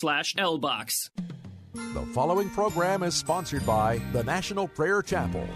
Slash LBox. The following program is sponsored by the National Prayer Chapel.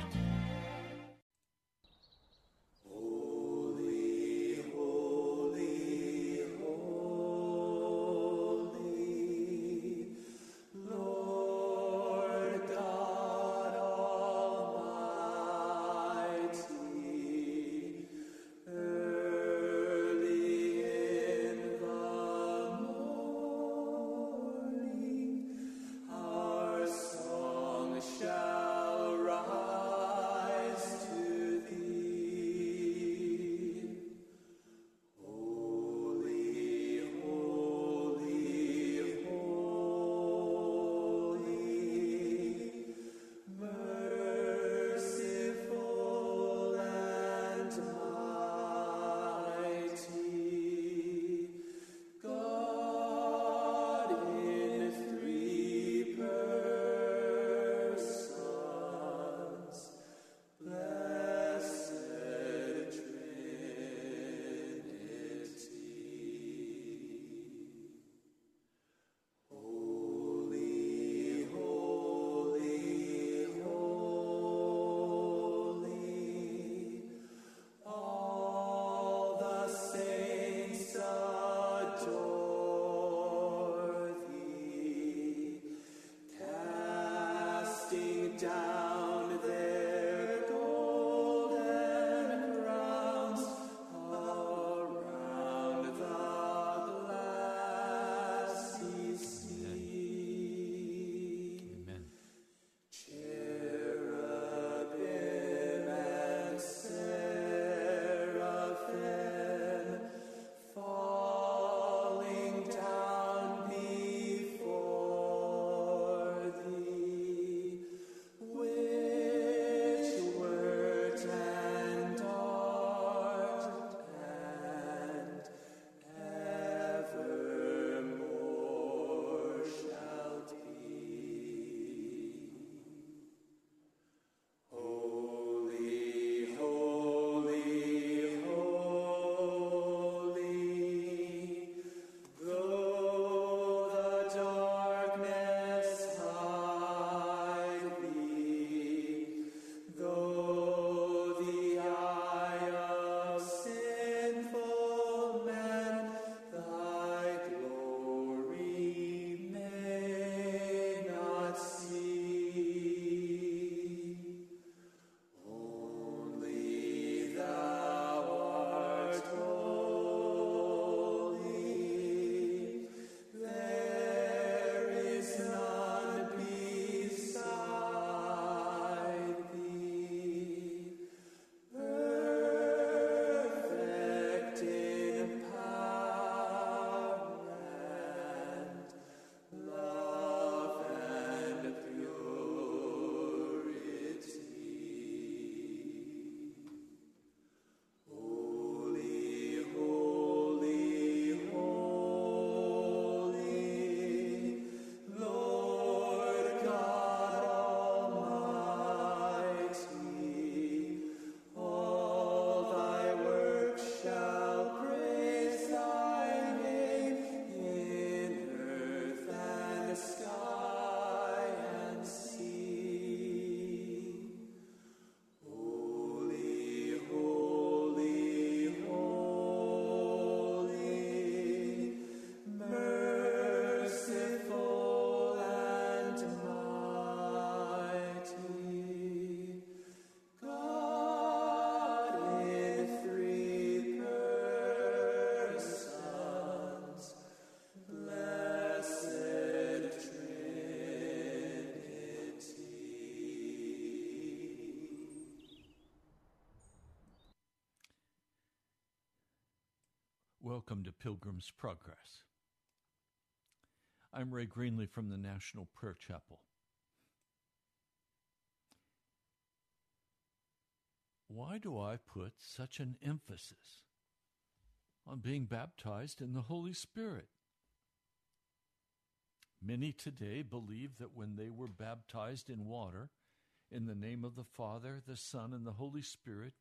Welcome to Pilgrim's Progress. I'm Ray Greenley from the National Prayer Chapel. Why do I put such an emphasis on being baptized in the Holy Spirit? Many today believe that when they were baptized in water, in the name of the Father, the Son, and the Holy Spirit,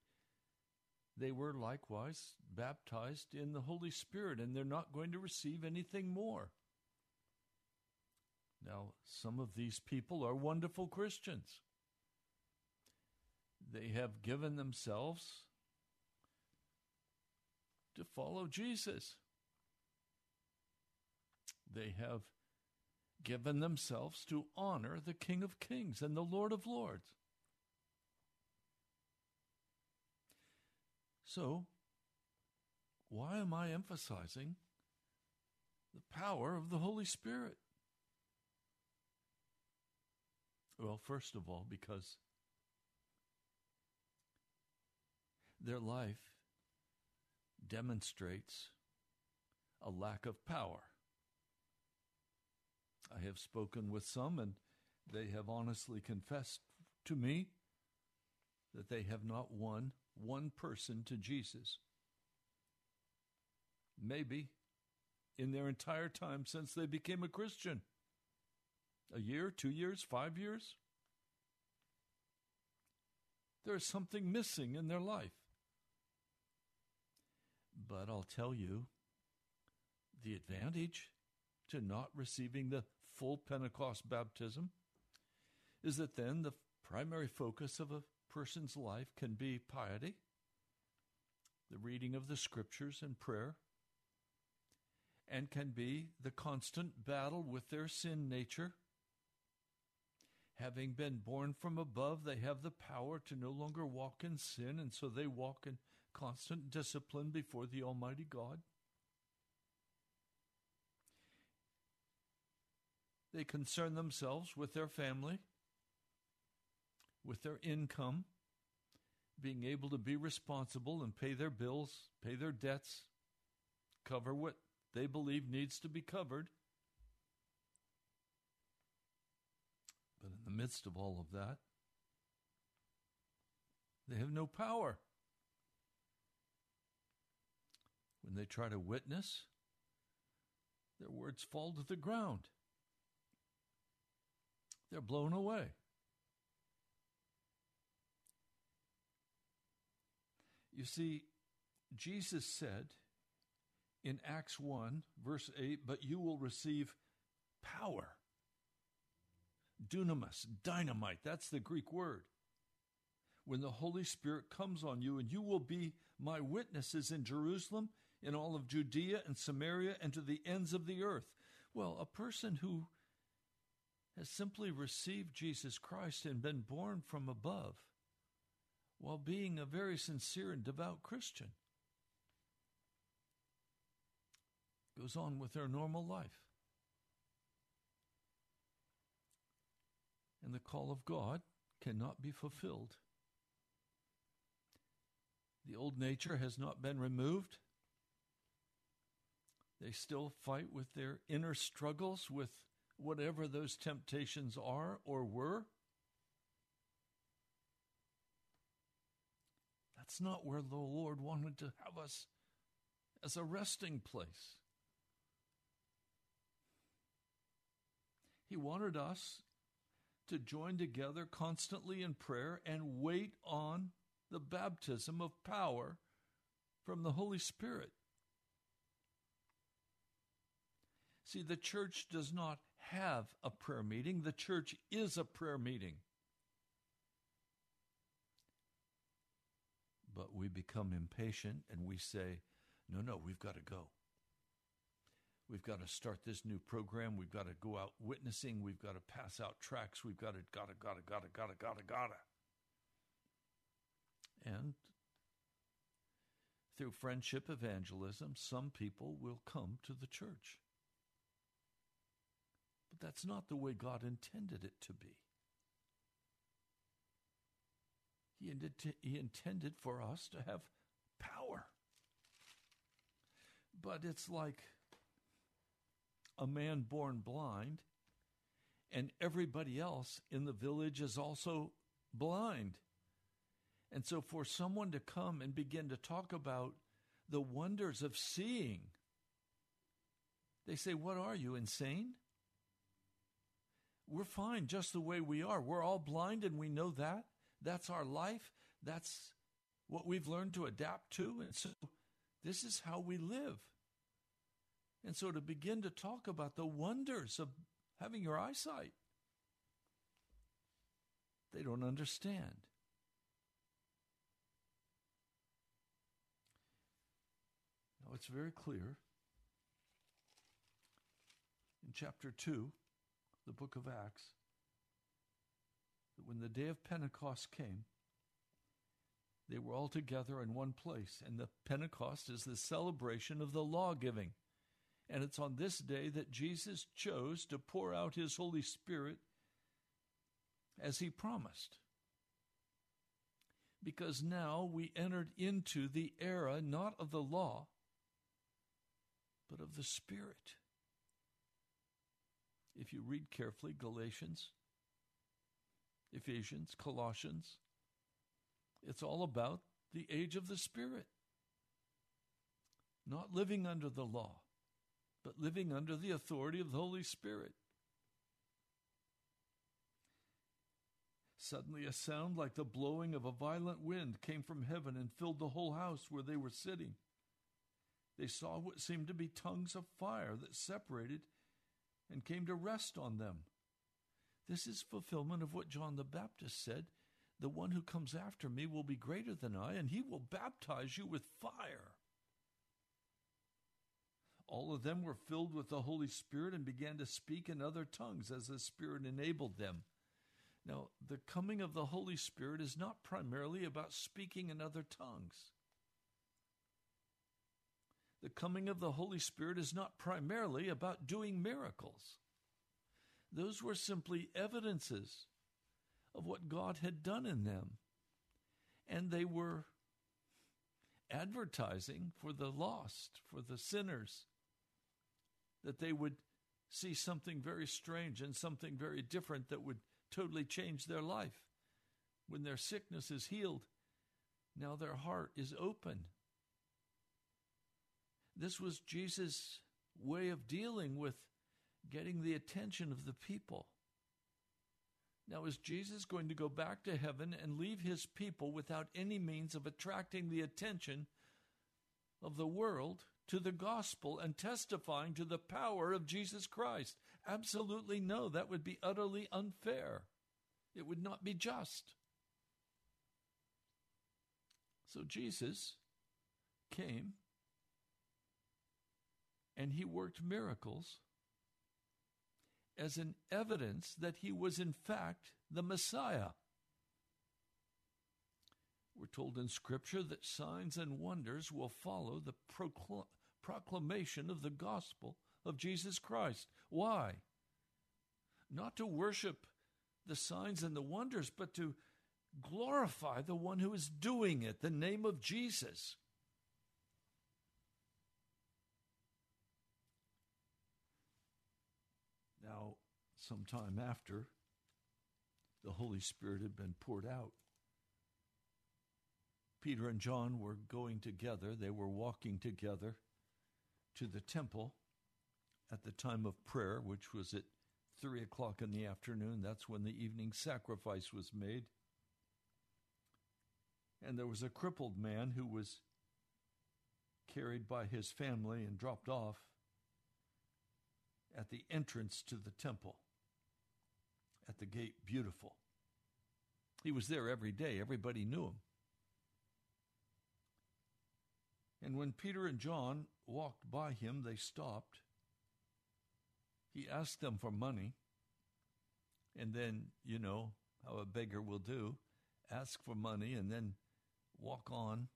they were likewise baptized in the Holy Spirit, and they're not going to receive anything more. Now, some of these people are wonderful Christians. They have given themselves to follow Jesus. They have given themselves to honor the King of Kings and the Lord of Lords. So, why am I emphasizing the power of the Holy Spirit? Well, first of all, because their life demonstrates a lack of power. I have spoken with some, and they have honestly confessed to me that they have not won one person to Jesus. Maybe in their entire time since they became a Christian. A year, two years, five years? There is something missing in their life. But I'll tell you the advantage to not receiving the full Pentecost baptism is that then the primary focus of a person's life can be piety, the reading of the scriptures and prayer, and can be the constant battle with their sin nature. Having been born from above, they have the power to no longer walk in sin, and so they walk in constant discipline before the Almighty God. They concern themselves with their family, with their income, being able to be responsible and pay their bills, pay their debts, cover what they believe needs to be covered. But in the midst of all of that, they have no power. When they try to witness, their words fall to the ground. They're blown away. You see, Jesus said in Acts 1, verse 8, but you will receive power. Dunamis, dynamite, that's the Greek word. When the Holy Spirit comes on you, and you will be my witnesses in Jerusalem, in all of Judea and Samaria, and to the ends of the earth. Well, a person who has simply received Jesus Christ and been born from above while being a very sincere and devout Christian. Goes on with their normal life. And the call of God cannot be fulfilled. The old nature has not been removed. They still fight with their inner struggles, with whatever those temptations are or were. That's not where the Lord wanted to have us as a resting place. He wanted us to join together constantly in prayer and wait on the baptism of power from the Holy Spirit. See, the church does not have a prayer meeting, the church is a prayer meeting. But we become impatient and we say, no, no, we've got to go. We've got to start this new program. We've got to go out witnessing. We've got to pass out tracts. We've got to, gotta, gotta, gotta, gotta, gotta, gotta. And through friendship evangelism, some people will come to the church. But that's not the way God intended it to be. He, intended, he intended for us to have power. But it's like a man born blind, and everybody else in the village is also blind. And so, for someone to come and begin to talk about the wonders of seeing, they say, What are you, insane? We're fine just the way we are. We're all blind and we know that. That's our life. That's what we've learned to adapt to. And so this is how we live. And so to begin to talk about the wonders of having your eyesight, they don't understand. Now it's very clear in chapter 2, the book of Acts, that when the day of Pentecost came, they were all together in one place. And the Pentecost is the celebration of the law giving. And it's on this day that Jesus chose to pour out his Holy Spirit as he promised. Because now we entered into the era not of the law, but of the Spirit. If you read carefully Galatians, Ephesians, Colossians, it's all about the age of the Spirit. Not living under the law, but living under the authority of the Holy Spirit. Suddenly, a sound like the blowing of a violent wind came from heaven and filled the whole house where they were sitting. They saw what seemed to be tongues of fire that separated and came to rest on them. This is fulfillment of what John the Baptist said the one who comes after me will be greater than I, and he will baptize you with fire. All of them were filled with the Holy Spirit and began to speak in other tongues as the Spirit enabled them. Now, the coming of the Holy Spirit is not primarily about speaking in other tongues. The coming of the Holy Spirit is not primarily about doing miracles. Those were simply evidences of what God had done in them. And they were advertising for the lost, for the sinners, that they would see something very strange and something very different that would totally change their life. When their sickness is healed, now their heart is open. This was Jesus' way of dealing with getting the attention of the people. Now, is Jesus going to go back to heaven and leave his people without any means of attracting the attention of the world to the gospel and testifying to the power of Jesus Christ? Absolutely no. That would be utterly unfair. It would not be just. So Jesus came and he worked miracles as an evidence that he was, in fact, the Messiah. We're told in Scripture that signs and wonders will follow the procl- proclamation of the gospel of Jesus Christ. Why? Not to worship the signs and the wonders, but to glorify the one who is doing it, the name of Jesus. Now, sometime after the Holy Spirit had been poured out, Peter and John were going together. They were walking together to the temple at the time of prayer, which was at three o'clock in the afternoon. That's when the evening sacrifice was made. And there was a crippled man who was carried by his family and dropped off at the entrance to the temple, at the gate, beautiful. He was there every day, everybody knew him. And when Peter and John walked by him, they stopped. He asked them for money. And then, you know how a beggar will do ask for money and then walk on,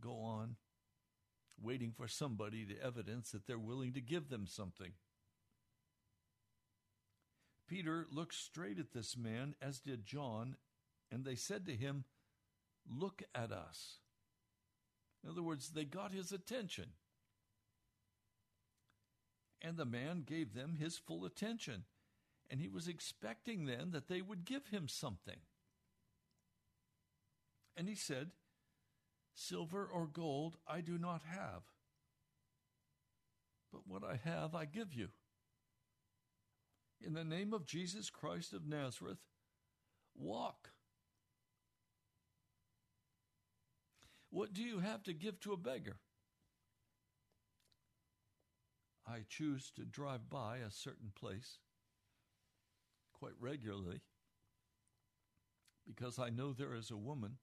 go on waiting for somebody to evidence that they're willing to give them something. Peter looked straight at this man, as did John, and they said to him, Look at us. In other words, they got his attention. And the man gave them his full attention, and he was expecting then that they would give him something. And he said, Silver or gold I do not have, but what I have I give you. In the name of Jesus Christ of Nazareth, walk. What do you have to give to a beggar? I choose to drive by a certain place quite regularly because I know there is a woman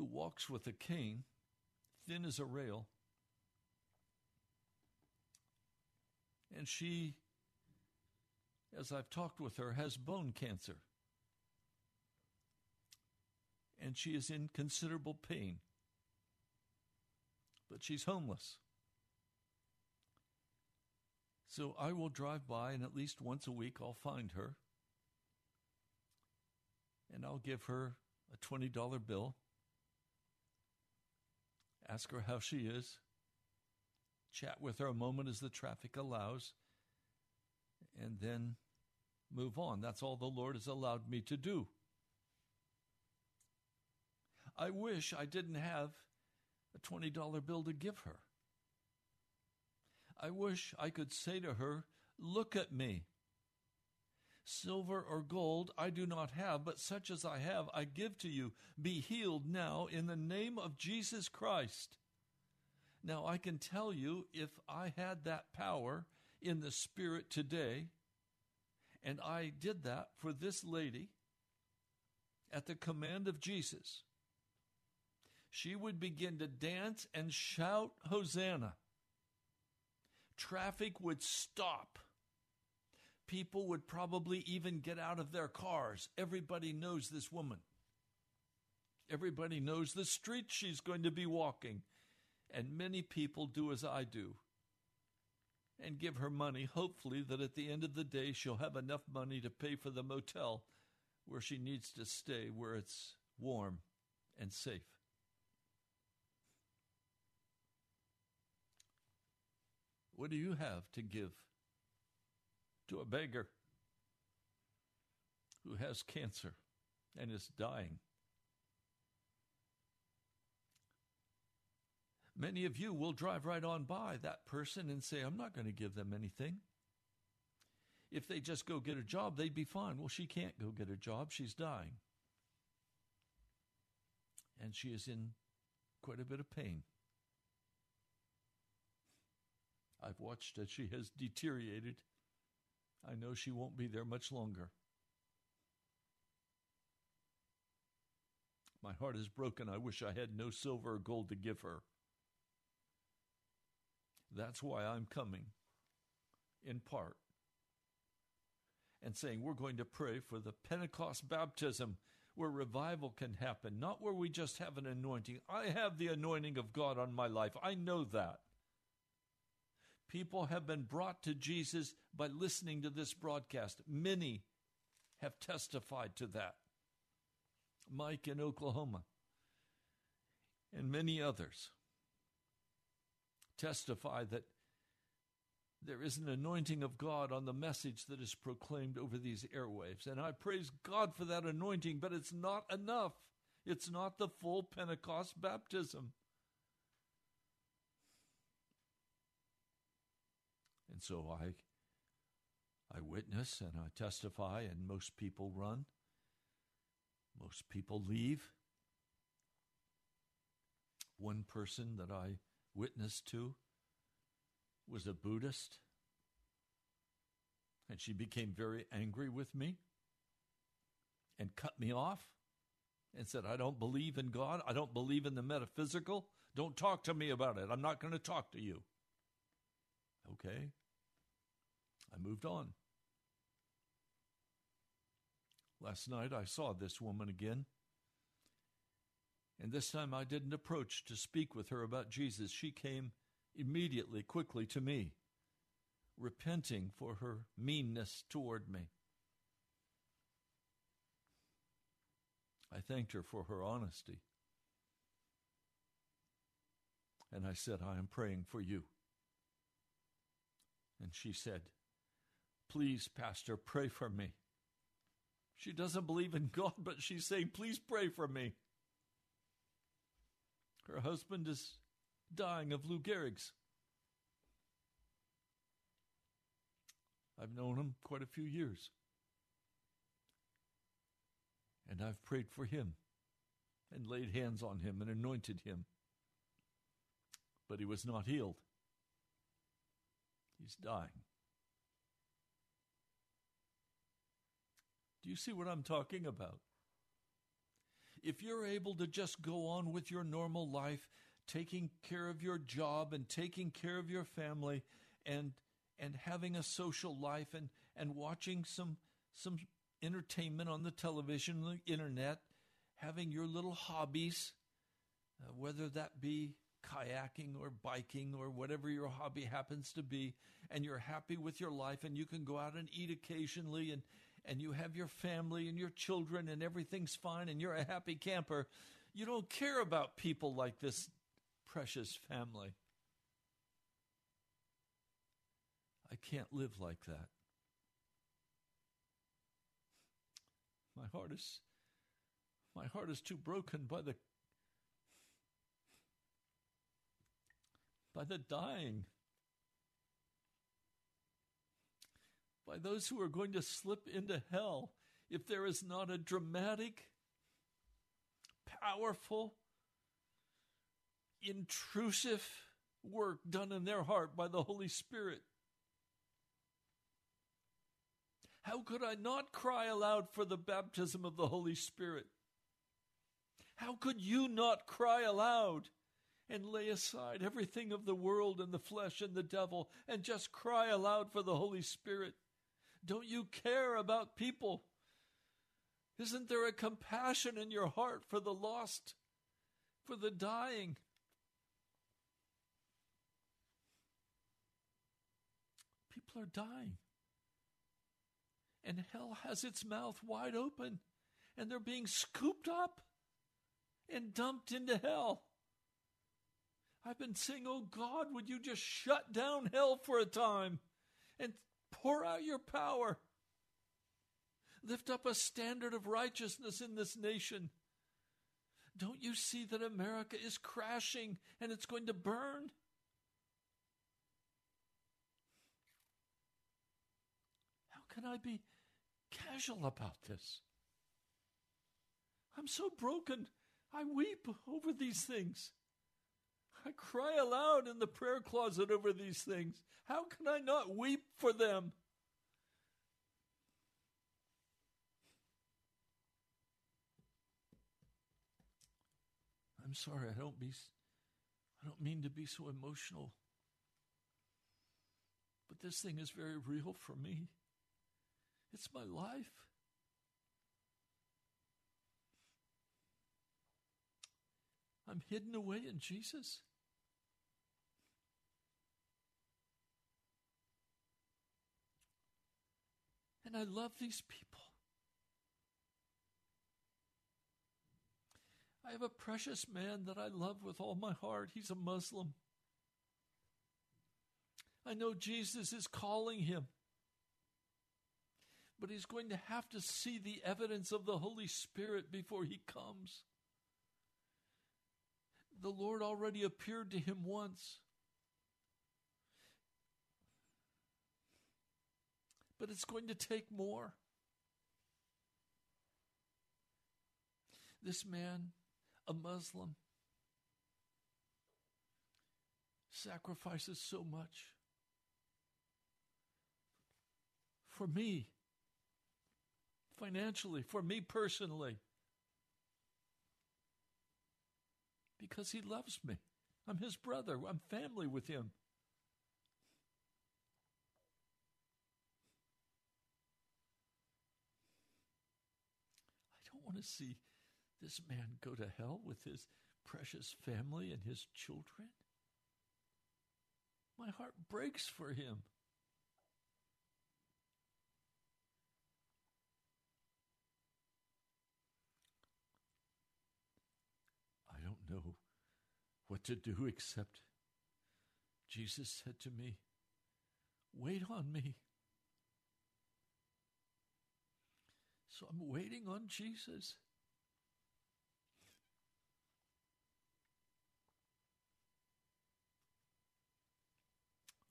who walks with a cane, thin as a rail, and she, as I've talked with her, has bone cancer. And she is in considerable pain. But she's homeless. So I will drive by, and at least once a week I'll find her. And I'll give her a $20 bill. Ask her how she is. Chat with her a moment as the traffic allows. And then move on. That's all the Lord has allowed me to do. I wish I didn't have a $20 bill to give her. I wish I could say to her, Look at me. Silver or gold I do not have, but such as I have I give to you. Be healed now in the name of Jesus Christ. Now I can tell you if I had that power in the Spirit today, and I did that for this lady at the command of Jesus, she would begin to dance and shout, Hosanna traffic would stop. People would probably even get out of their cars. Everybody knows this woman. Everybody knows the street she's going to be walking. And many people do as I do and give her money, hopefully, that at the end of the day she'll have enough money to pay for the motel where she needs to stay, where it's warm and safe. What do you have to give to a beggar who has cancer and is dying? Many of you will drive right on by that person and say, I'm not going to give them anything. If they just go get a job, they'd be fine. Well, she can't go get a job. She's dying. And she is in quite a bit of pain. I've watched as she has deteriorated. I know she won't be there much longer. My heart is broken. I wish I had no silver or gold to give her. That's why I'm coming, in part, and saying we're going to pray for the Pentecost baptism where revival can happen, not where we just have an anointing. I have the anointing of God on my life. I know that. People have been brought to Jesus by listening to this broadcast. Many have testified to that. Mike in Oklahoma and many others testify that there is an anointing of God on the message that is proclaimed over these airwaves. And I praise God for that anointing, but it's not enough. It's not the full Pentecost baptism. And so I I witness and I testify and most people run. Most people leave. One person that I witnessed to was a Buddhist. And she became very angry with me and cut me off and said, I don't believe in God. I don't believe in the metaphysical. Don't talk to me about it. I'm not going to talk to you. Okay. I moved on. Last night I saw this woman again. And this time I didn't approach to speak with her about Jesus. She came immediately, quickly to me, repenting for her meanness toward me. I thanked her for her honesty. And I said, I am praying for you. And she said, Please, Pastor, pray for me. She doesn't believe in God, but she's saying, Please pray for me. Her husband is dying of Lou Gehrig's. I've known him quite a few years. And I've prayed for him and laid hands on him and anointed him. But he was not healed. He's dying. Do you see what I'm talking about? If you're able to just go on with your normal life, taking care of your job and taking care of your family and and having a social life and, and watching some some entertainment on the television, the internet, having your little hobbies, uh, whether that be kayaking or biking or whatever your hobby happens to be, and you're happy with your life and you can go out and eat occasionally and, and you have your family and your children and everything's fine and you're a happy camper, you don't care about people like this precious family. I can't live like that. My heart is my heart is too broken by the by the dying. By those who are going to slip into hell if there is not a dramatic, powerful, intrusive work done in their heart by the Holy Spirit. How could I not cry aloud for the baptism of the Holy Spirit? How could you not cry aloud and lay aside everything of the world and the flesh and the devil and just cry aloud for the Holy Spirit? Don't you care about people? Isn't there a compassion in your heart for the lost, for the dying? People are dying and hell has its mouth wide open, and they're being scooped up and dumped into hell. I've been saying, Oh God, would you just shut down hell for a time and pour out your power? Lift up a standard of righteousness in this nation. Don't you see that America is crashing and it's going to burn? How can I be casual about this. I'm so broken. I weep over these things. I cry aloud in the prayer closet over these things. How can I not weep for them? I'm sorry, I don't be I don't mean to be so emotional. But this thing is very real for me. It's my life. I'm hidden away in Jesus. And I love these people. I have a precious man that I love with all my heart. He's a Muslim. I know Jesus is calling him but he's going to have to see the evidence of the Holy Spirit before he comes. The Lord already appeared to him once. But it's going to take more. This man, a Muslim, sacrifices so much for me financially, for me personally. Because he loves me. I'm his brother. I'm family with him. Want to see this man go to hell with his precious family and his children. My heart breaks for him. I don't know what to do except Jesus said to me, Wait on me. So I'm waiting on Jesus.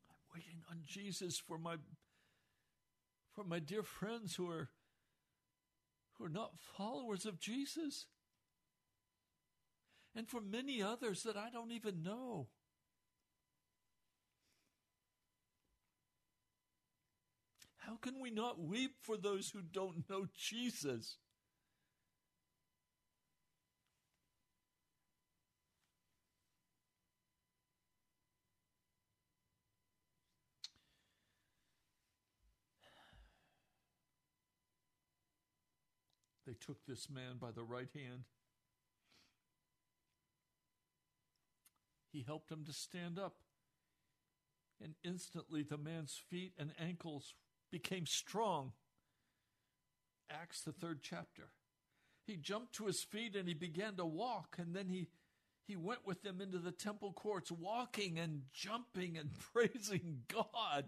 I'm waiting on Jesus for my for my dear friends who are who are not followers of Jesus. And for many others that I don't even know. Can we not weep for those who don't know Jesus? They took this man by the right hand. He helped him to stand up. And instantly the man's feet and ankles became strong. Acts, the third chapter. He jumped to his feet and he began to walk, and then he, he went with them into the temple courts, walking and jumping and praising God.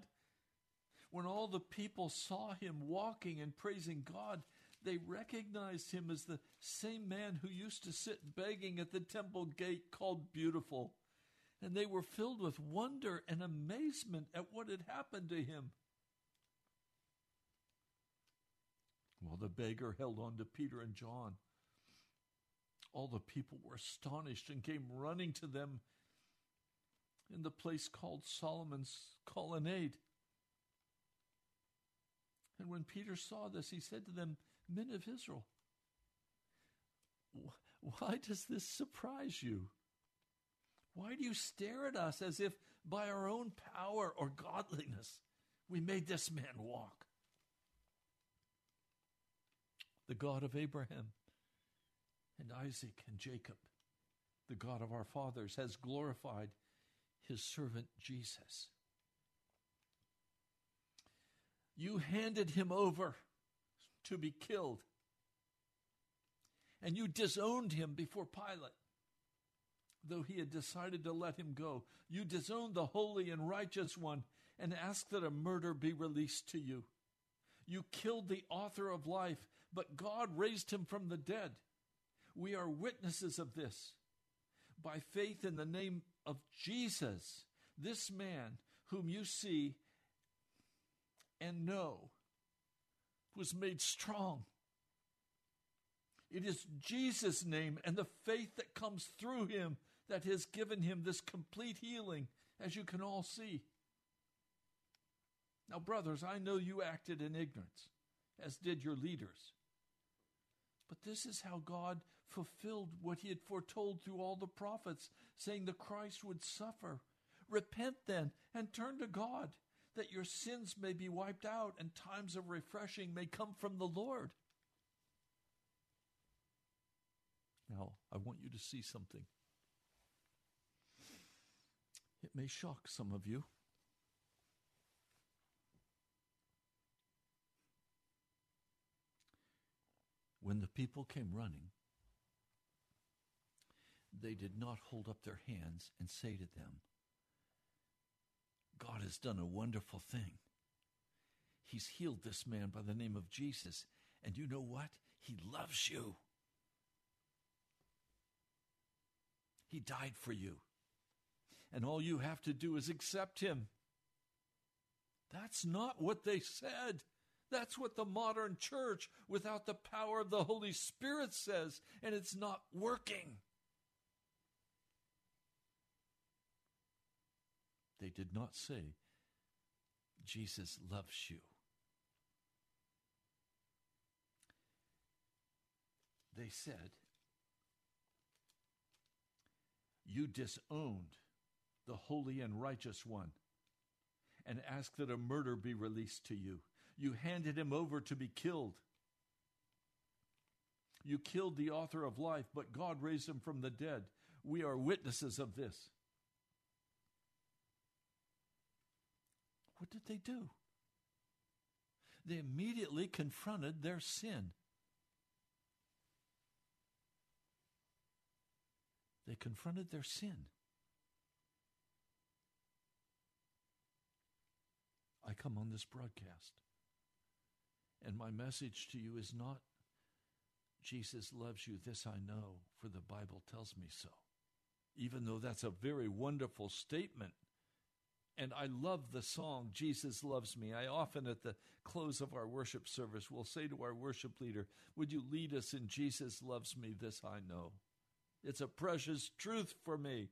When all the people saw him walking and praising God, they recognized him as the same man who used to sit begging at the temple gate called Beautiful. And they were filled with wonder and amazement at what had happened to him. While the beggar held on to Peter and John, all the people were astonished and came running to them in the place called Solomon's colonnade. And when Peter saw this, he said to them, Men of Israel, why does this surprise you? Why do you stare at us as if by our own power or godliness we made this man walk? The God of Abraham and Isaac and Jacob, the God of our fathers, has glorified his servant Jesus. You handed him over to be killed, and you disowned him before Pilate. Though he had decided to let him go, you disowned the holy and righteous one and asked that a murder be released to you. You killed the author of life but God raised him from the dead. We are witnesses of this. By faith in the name of Jesus, this man whom you see and know was made strong. It is Jesus' name and the faith that comes through him that has given him this complete healing, as you can all see. Now, brothers, I know you acted in ignorance, as did your leaders. But this is how God fulfilled what he had foretold through all the prophets, saying the Christ would suffer. Repent then and turn to God, that your sins may be wiped out and times of refreshing may come from the Lord. Now, I want you to see something. It may shock some of you. When the people came running, they did not hold up their hands and say to them, God has done a wonderful thing. He's healed this man by the name of Jesus. And you know what? He loves you. He died for you. And all you have to do is accept him. That's not what they said. That's what the modern church without the power of the Holy Spirit says, and it's not working. They did not say, Jesus loves you. They said, You disowned the holy and righteous one and asked that a murder be released to you. You handed him over to be killed. You killed the author of life, but God raised him from the dead. We are witnesses of this. What did they do? They immediately confronted their sin. They confronted their sin. I come on this broadcast. And my message to you is not, Jesus loves you, this I know, for the Bible tells me so. Even though that's a very wonderful statement. And I love the song, Jesus Loves Me. I often, at the close of our worship service, will say to our worship leader, Would you lead us in Jesus Loves Me? This I know. It's a precious truth for me.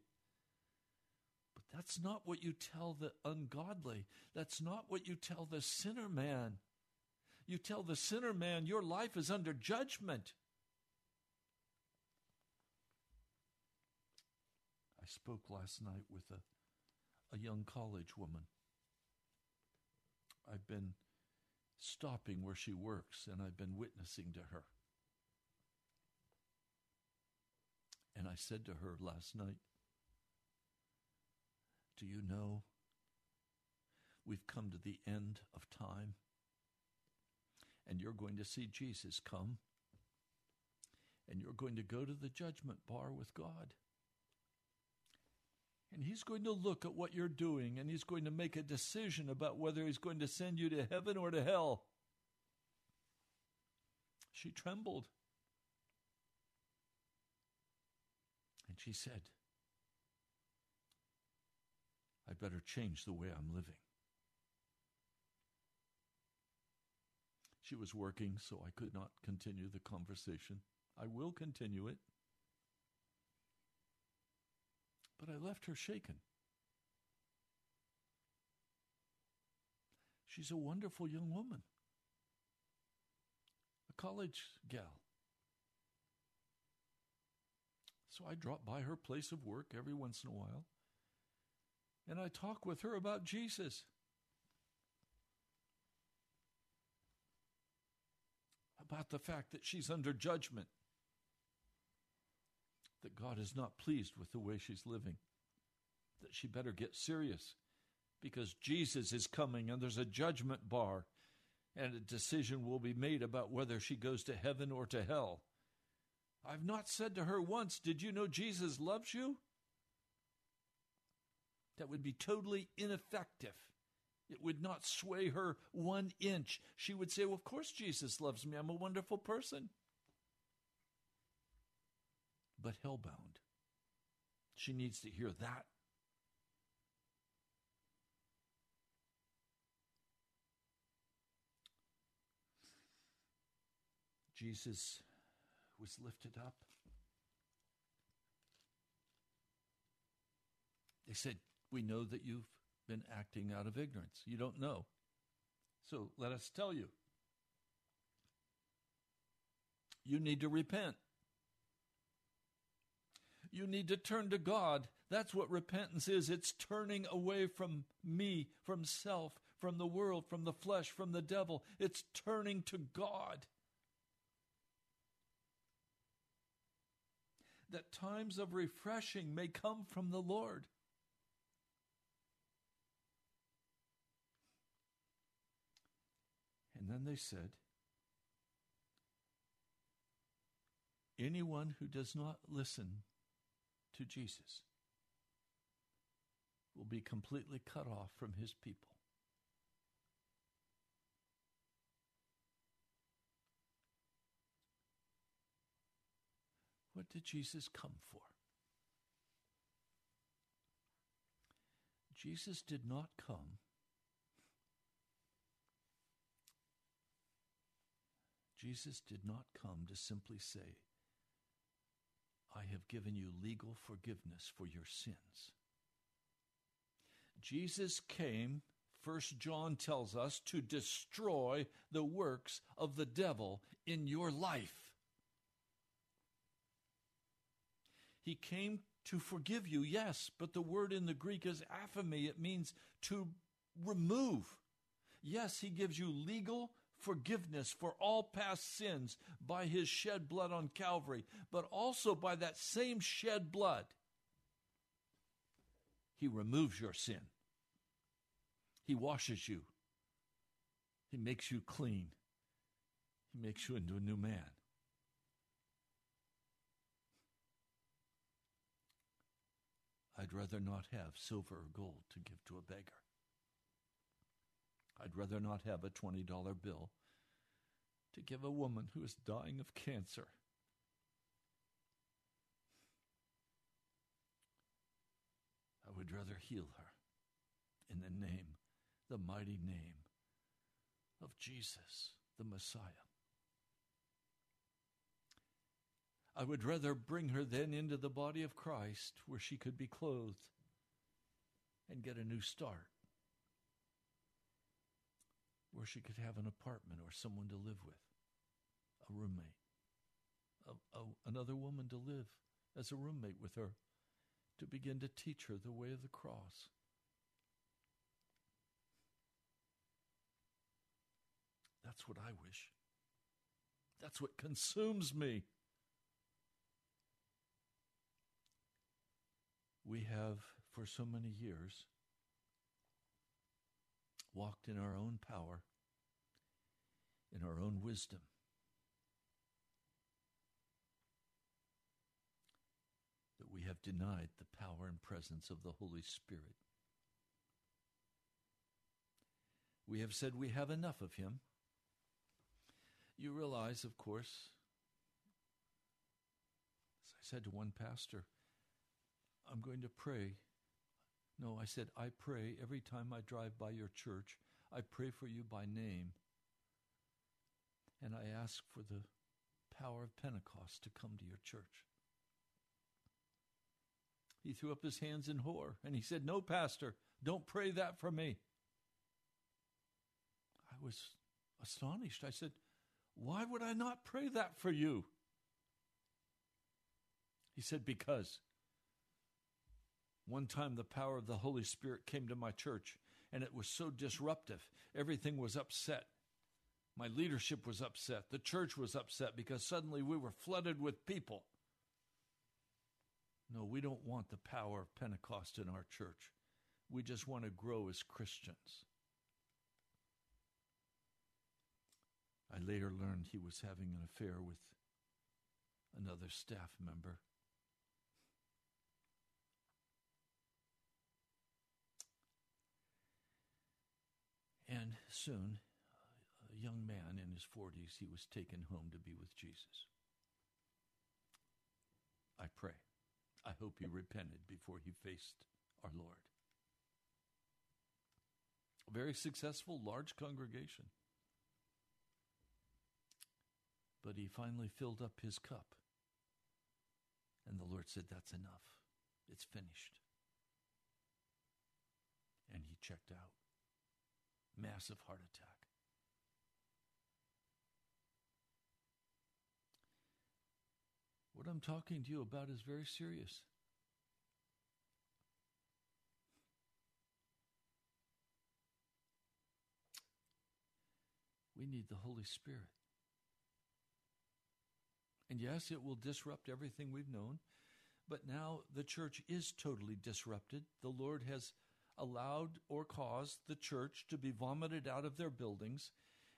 But that's not what you tell the ungodly. That's not what you tell the sinner man. You tell the sinner man, Your life is under judgment. I spoke last night with a, a young college woman. I've been stopping where she works and I've been witnessing to her. And I said to her last night, Do you know we've come to the end of time? And you're going to see Jesus come. And you're going to go to the judgment bar with God. And he's going to look at what you're doing and he's going to make a decision about whether he's going to send you to heaven or to hell. She trembled. And she said, I better change the way I'm living. She was working, so I could not continue the conversation. I will continue it. But I left her shaken. She's a wonderful young woman, a college gal. So I drop by her place of work every once in a while and I talk with her about Jesus. About the fact that she's under judgment, that God is not pleased with the way she's living, that she better get serious because Jesus is coming and there's a judgment bar and a decision will be made about whether she goes to heaven or to hell. I've not said to her once, Did you know Jesus loves you? That would be totally ineffective. It would not sway her one inch. She would say, Well, of course Jesus loves me. I'm a wonderful person. But hellbound. She needs to hear that. Jesus was lifted up. They said, We know that you've been acting out of ignorance. You don't know. So let us tell you. You need to repent. You need to turn to God. That's what repentance is. It's turning away from me, from self, from the world, from the flesh, from the devil. It's turning to God. that times of refreshing may come from the Lord. And then they said, Anyone who does not listen to Jesus will be completely cut off from his people. What did Jesus come for? Jesus did not come Jesus did not come to simply say, I have given you legal forgiveness for your sins. Jesus came, First John tells us, to destroy the works of the devil in your life. He came to forgive you, yes, but the word in the Greek is aphiemi. It means to remove. Yes, he gives you legal forgiveness for all past sins by his shed blood on Calvary, but also by that same shed blood, he removes your sin. He washes you. He makes you clean. He makes you into a new man. I'd rather not have silver or gold to give to a beggar. I'd rather not have a $20 bill to give a woman who is dying of cancer. I would rather heal her in the name, the mighty name of Jesus, the Messiah. I would rather bring her then into the body of Christ where she could be clothed and get a new start, where she could have an apartment or someone to live with, a roommate, a, a, another woman to live as a roommate with her, to begin to teach her the way of the cross. That's what I wish. That's what consumes me. We have, for so many years, walked in our own power, in our own wisdom. That we have denied the power and presence of the Holy Spirit. We have said we have enough of Him. You realize, of course, as I said to one pastor, I'm going to pray. No, I said, I pray every time I drive by your church. I pray for you by name. And I ask for the power of Pentecost to come to your church. He threw up his hands in horror and he said, No, Pastor, don't pray that for me. I was astonished. I said, Why would I not pray that for you? He said, Because one time, the power of the Holy Spirit came to my church, and it was so disruptive. Everything was upset. My leadership was upset. The church was upset because suddenly we were flooded with people. No, we don't want the power of Pentecost in our church. We just want to grow as Christians. I later learned he was having an affair with another staff member. And soon, a young man in his 40s, he was taken home to be with Jesus. I pray. I hope he repented before he faced our Lord. A very successful, large congregation. But he finally filled up his cup. And the Lord said, That's enough. It's finished. And he checked out massive heart attack. What I'm talking to you about is very serious. We need the Holy Spirit. And yes, it will disrupt everything we've known, but now the church is totally disrupted. The Lord has allowed or caused the church to be vomited out of their buildings.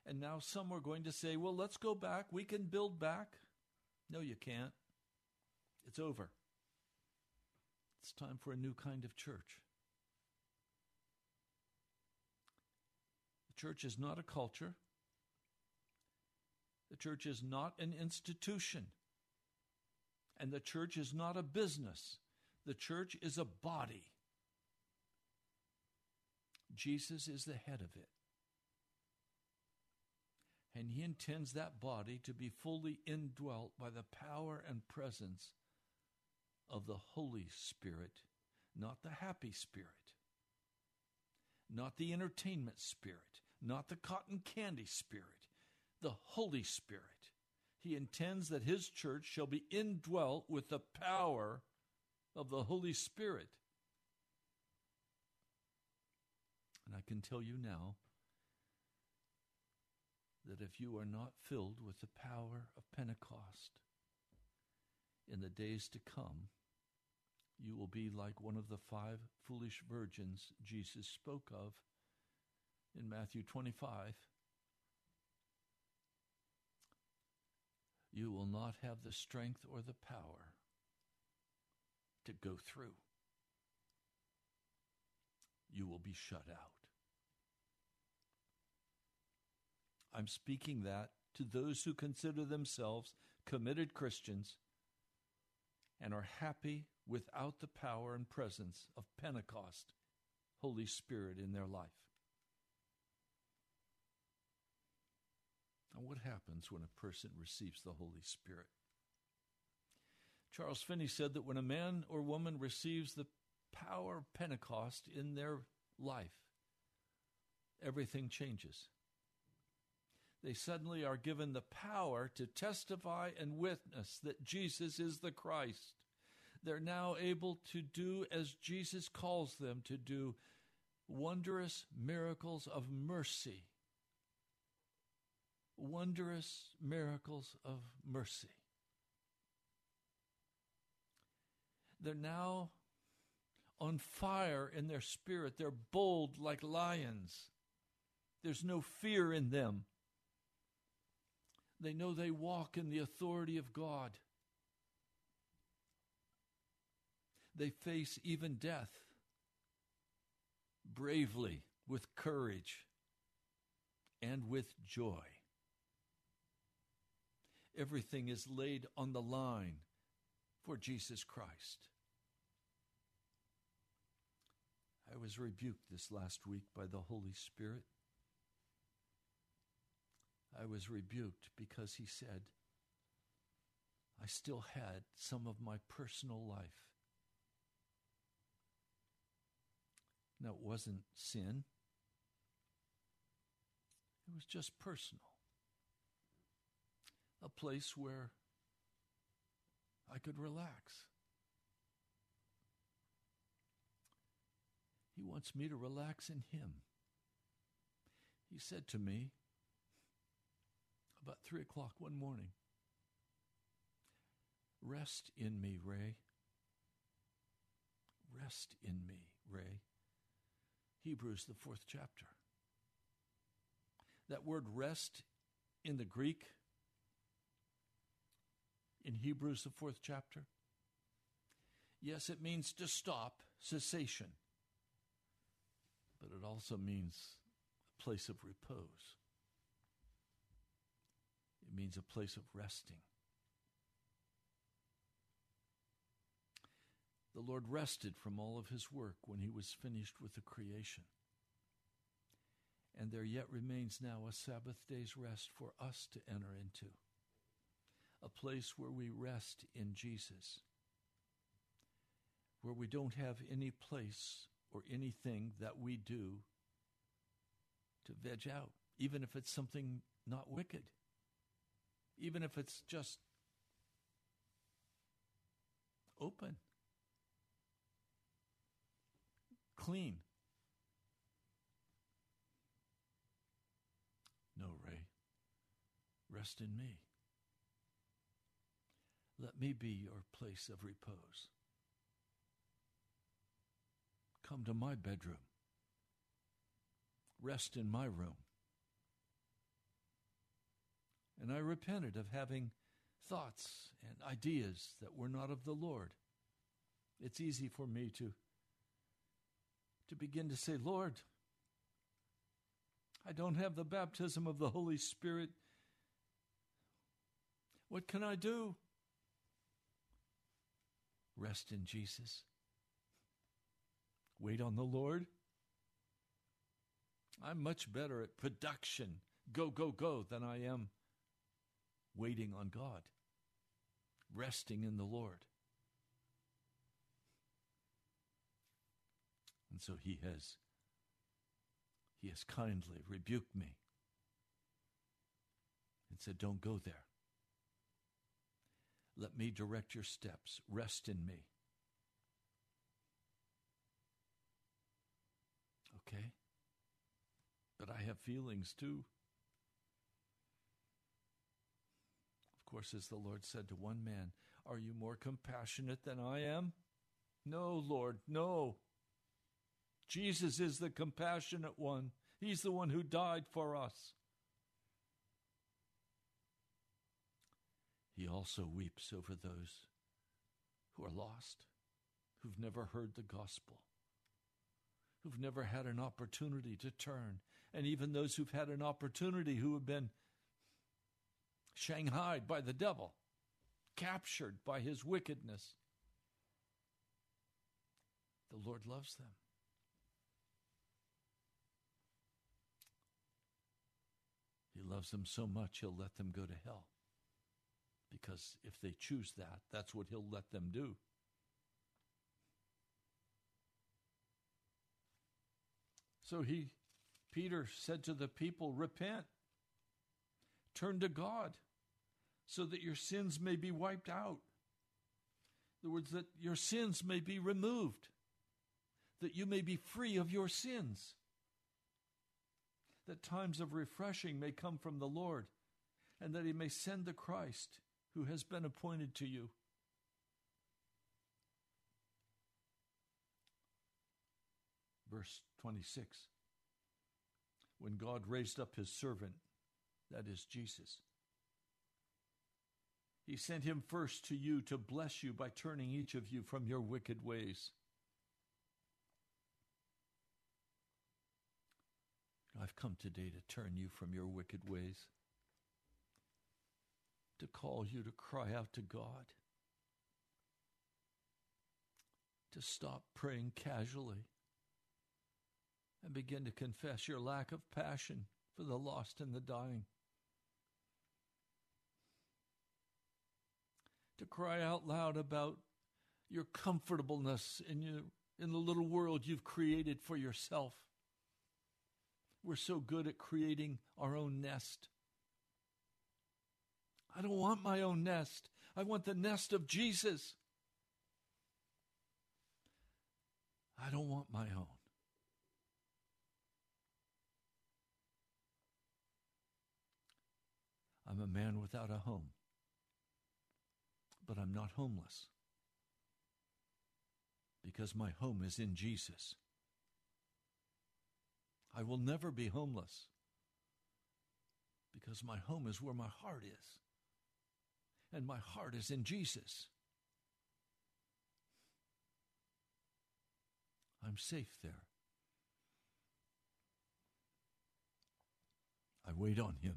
And now some are going to say, well, let's go back. We can build back. No, you can't. It's over. It's time for a new kind of church. The church is not a culture. The church is not an institution. And the church is not a business. The church is a body. Jesus is the head of it. And he intends that body to be fully indwelt by the power and presence of the Holy Spirit, not the happy spirit, not the entertainment spirit, not the cotton candy spirit, the Holy Spirit. He intends that his church shall be indwelt with the power of the Holy Spirit. And I can tell you now that if you are not filled with the power of Pentecost in the days to come, you will be like one of the five foolish virgins Jesus spoke of in Matthew 25. You will not have the strength or the power to go through. You will be shut out. I'm speaking that to those who consider themselves committed Christians and are happy without the power and presence of Pentecost, Holy Spirit in their life. And what happens when a person receives the Holy Spirit? Charles Finney said that when a man or woman receives the power of Pentecost in their life, everything changes. They suddenly are given the power to testify and witness that Jesus is the Christ. They're now able to do as Jesus calls them to do wondrous miracles of mercy. Wondrous miracles of mercy. They're now on fire in their spirit. They're bold like lions. There's no fear in them. They know they walk in the authority of God. They face even death bravely, with courage, and with joy. Everything is laid on the line for Jesus Christ. I was rebuked this last week by the Holy Spirit. I was rebuked because he said, I still had some of my personal life. Now, it wasn't sin, it was just personal. A place where I could relax. He wants me to relax in Him. He said to me about three o'clock one morning, Rest in me, Ray. Rest in me, Ray. Hebrews, the fourth chapter. That word rest in the Greek, in Hebrews, the fourth chapter, yes, it means to stop, cessation but it also means a place of repose. Means a place of resting. The Lord rested from all of his work when he was finished with the creation. And there yet remains now a Sabbath day's rest for us to enter into, a place where we rest in Jesus, where we don't have any place or anything that we do to veg out, even if it's something not wicked, even if it's just open, clean. No, Ray, rest in me. Let me be your place of repose come to my bedroom, rest in my room. And I repented of having thoughts and ideas that were not of the Lord. It's easy for me to, to begin to say, Lord, I don't have the baptism of the Holy Spirit. What can I do? Rest in Jesus. Wait on the Lord. I'm much better at production, go, go, go, than I am waiting on God, resting in the Lord. And so he has he has kindly rebuked me and said, Don't go there. Let me direct your steps. Rest in me. Okay? But I have feelings too. Course, as the Lord said to one man, Are you more compassionate than I am? No, Lord, no. Jesus is the compassionate one. He's the one who died for us. He also weeps over those who are lost, who've never heard the gospel who've never had an opportunity to turn and even those who've had an opportunity who have been shanghaied by the devil, captured by his wickedness. The Lord loves them. He loves them so much, he'll let them go to hell. Because if they choose that, that's what he'll let them do. So he, Peter said to the people, Repent, turn to God, so that your sins may be wiped out. In other words, that your sins may be removed, that you may be free of your sins, that times of refreshing may come from the Lord, and that he may send the Christ who has been appointed to you. Verse 26 When God raised up his servant, that is Jesus, he sent him first to you to bless you by turning each of you from your wicked ways. I've come today to turn you from your wicked ways, to call you to cry out to God, to stop praying casually and begin to confess your lack of passion for the lost and the dying. To cry out loud about your comfortableness in, your, in the little world you've created for yourself. We're so good at creating our own nest. I don't want my own nest. I want the nest of Jesus. I don't want my own. I'm a man without a home, but I'm not homeless because my home is in Jesus. I will never be homeless because my home is where my heart is. And my heart is in Jesus. I'm safe there. I wait on Him.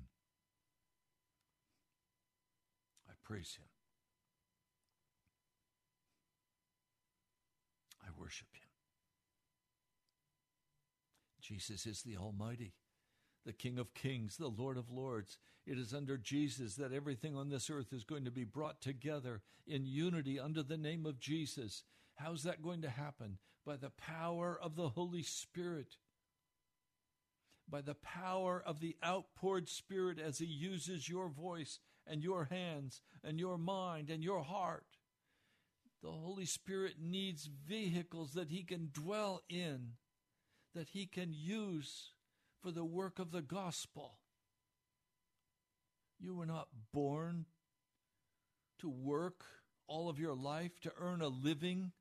I praise Him. I worship Him. Jesus is the Almighty, the King of Kings, the Lord of Lords. It is under Jesus that everything on this earth is going to be brought together in unity under the name of Jesus. How's that going to happen? By the power of the Holy Spirit. By the power of the outpoured Spirit as He uses your voice and your hands and your mind and your heart. The Holy Spirit needs vehicles that He can dwell in that he can use for the work of the gospel. You were not born to work all of your life to earn a living,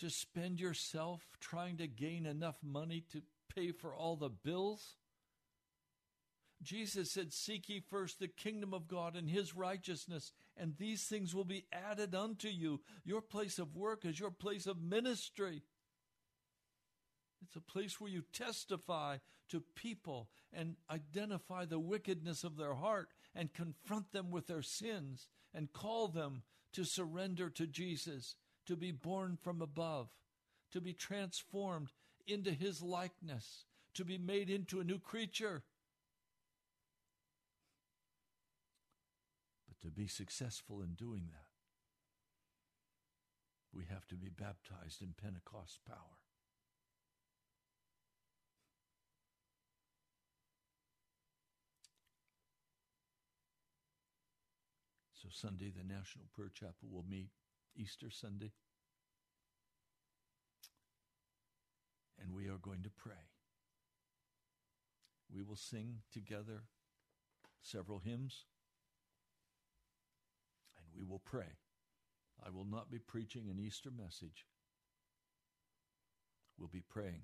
to spend yourself trying to gain enough money to pay for all the bills. Jesus said, Seek ye first the kingdom of God and his righteousness, and these things will be added unto you. Your place of work is your place of ministry. It's a place where you testify to people and identify the wickedness of their heart and confront them with their sins and call them to surrender to Jesus, to be born from above, to be transformed into his likeness, to be made into a new creature. To be successful in doing that, we have to be baptized in Pentecost power. So, Sunday, the National Prayer Chapel will meet Easter Sunday. And we are going to pray. We will sing together several hymns. We will pray. I will not be preaching an Easter message. We'll be praying.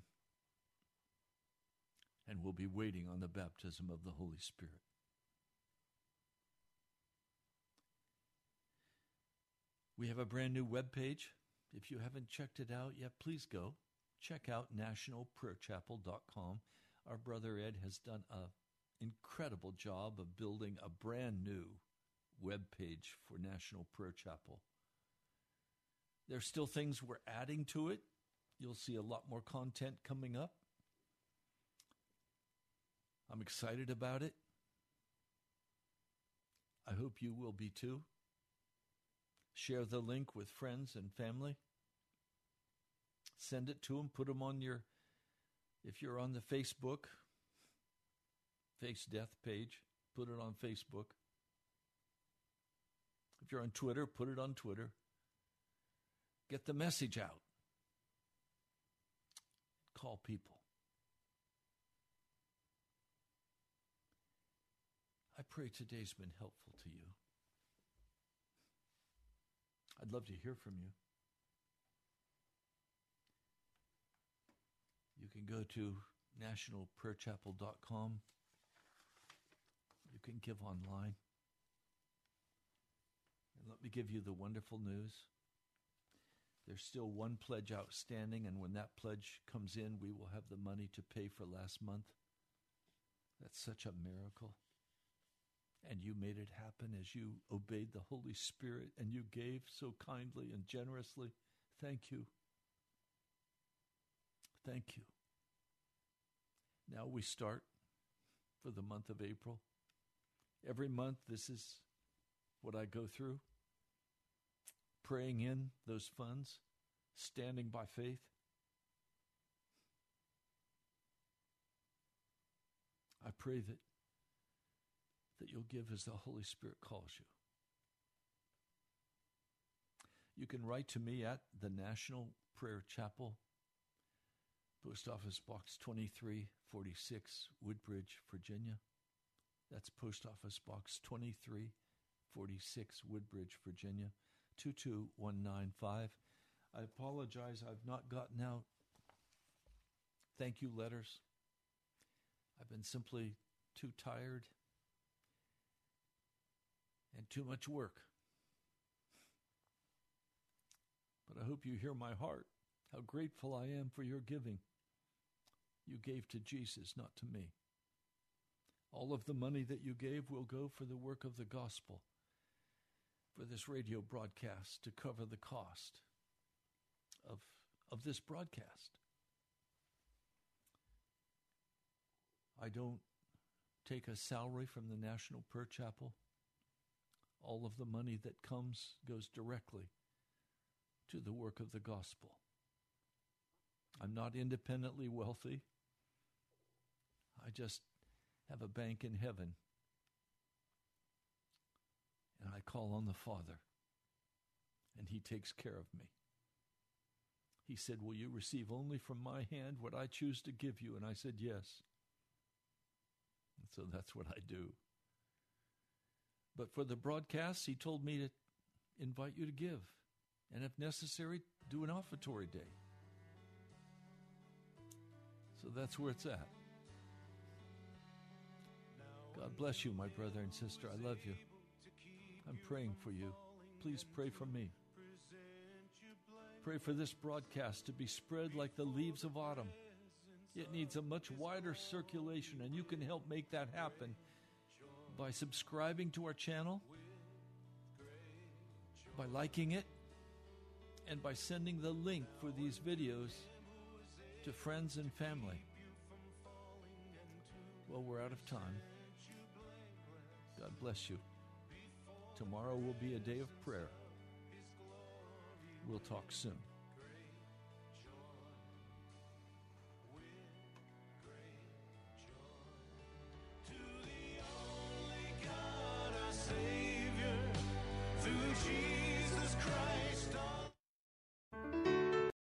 And we'll be waiting on the baptism of the Holy Spirit. We have a brand new web page. If you haven't checked it out yet, please go. Check out nationalprayerchapel.com. Our brother Ed has done an incredible job of building a brand new web page for National Prayer Chapel. There's still things we're adding to it. You'll see a lot more content coming up. I'm excited about it. I hope you will be too. Share the link with friends and family. Send it to them. Put them on your, if you're on the Facebook, Face Death page, put it on Facebook. If you're on Twitter, put it on Twitter. Get the message out. Call people. I pray today's been helpful to you. I'd love to hear from you. You can go to nationalprayerchapel.com. You can give online. And let me give you the wonderful news. There's still one pledge outstanding, and when that pledge comes in, we will have the money to pay for last month. That's such a miracle. And you made it happen as you obeyed the Holy Spirit and you gave so kindly and generously. Thank you. Thank you. Now we start for the month of April. Every month, this is what I go through praying in those funds, standing by faith. I pray that that you'll give as the Holy Spirit calls you. You can write to me at the National Prayer Chapel, Post Office Box 2346, Woodbridge, Virginia. That's Post Office Box 2346, Woodbridge, Virginia, 22195. I apologize, I've not gotten out thank you letters. I've been simply too tired and too much work. But I hope you hear my heart, how grateful I am for your giving. You gave to Jesus, not to me. All of the money that you gave will go for the work of the gospel, for this radio broadcast to cover the cost of, of this broadcast. I don't take a salary from the National Prayer Chapel. All of the money that comes goes directly to the work of the gospel. I'm not independently wealthy. I just have a bank in heaven. And I call on the Father, and He takes care of me. He said, Will you receive only from my hand what I choose to give you? And I said, Yes. And so that's what I do. But for the broadcasts, he told me to invite you to give. And if necessary, do an offertory day. So that's where it's at. God bless you, my brother and sister. I love you. I'm praying for you. Please pray for me. Pray for this broadcast to be spread like the leaves of autumn. It needs a much wider circulation, and you can help make that happen by subscribing to our channel, by liking it, and by sending the link for these videos to friends and family. Well, we're out of time. God bless you. Tomorrow will be a day of prayer. We'll talk soon.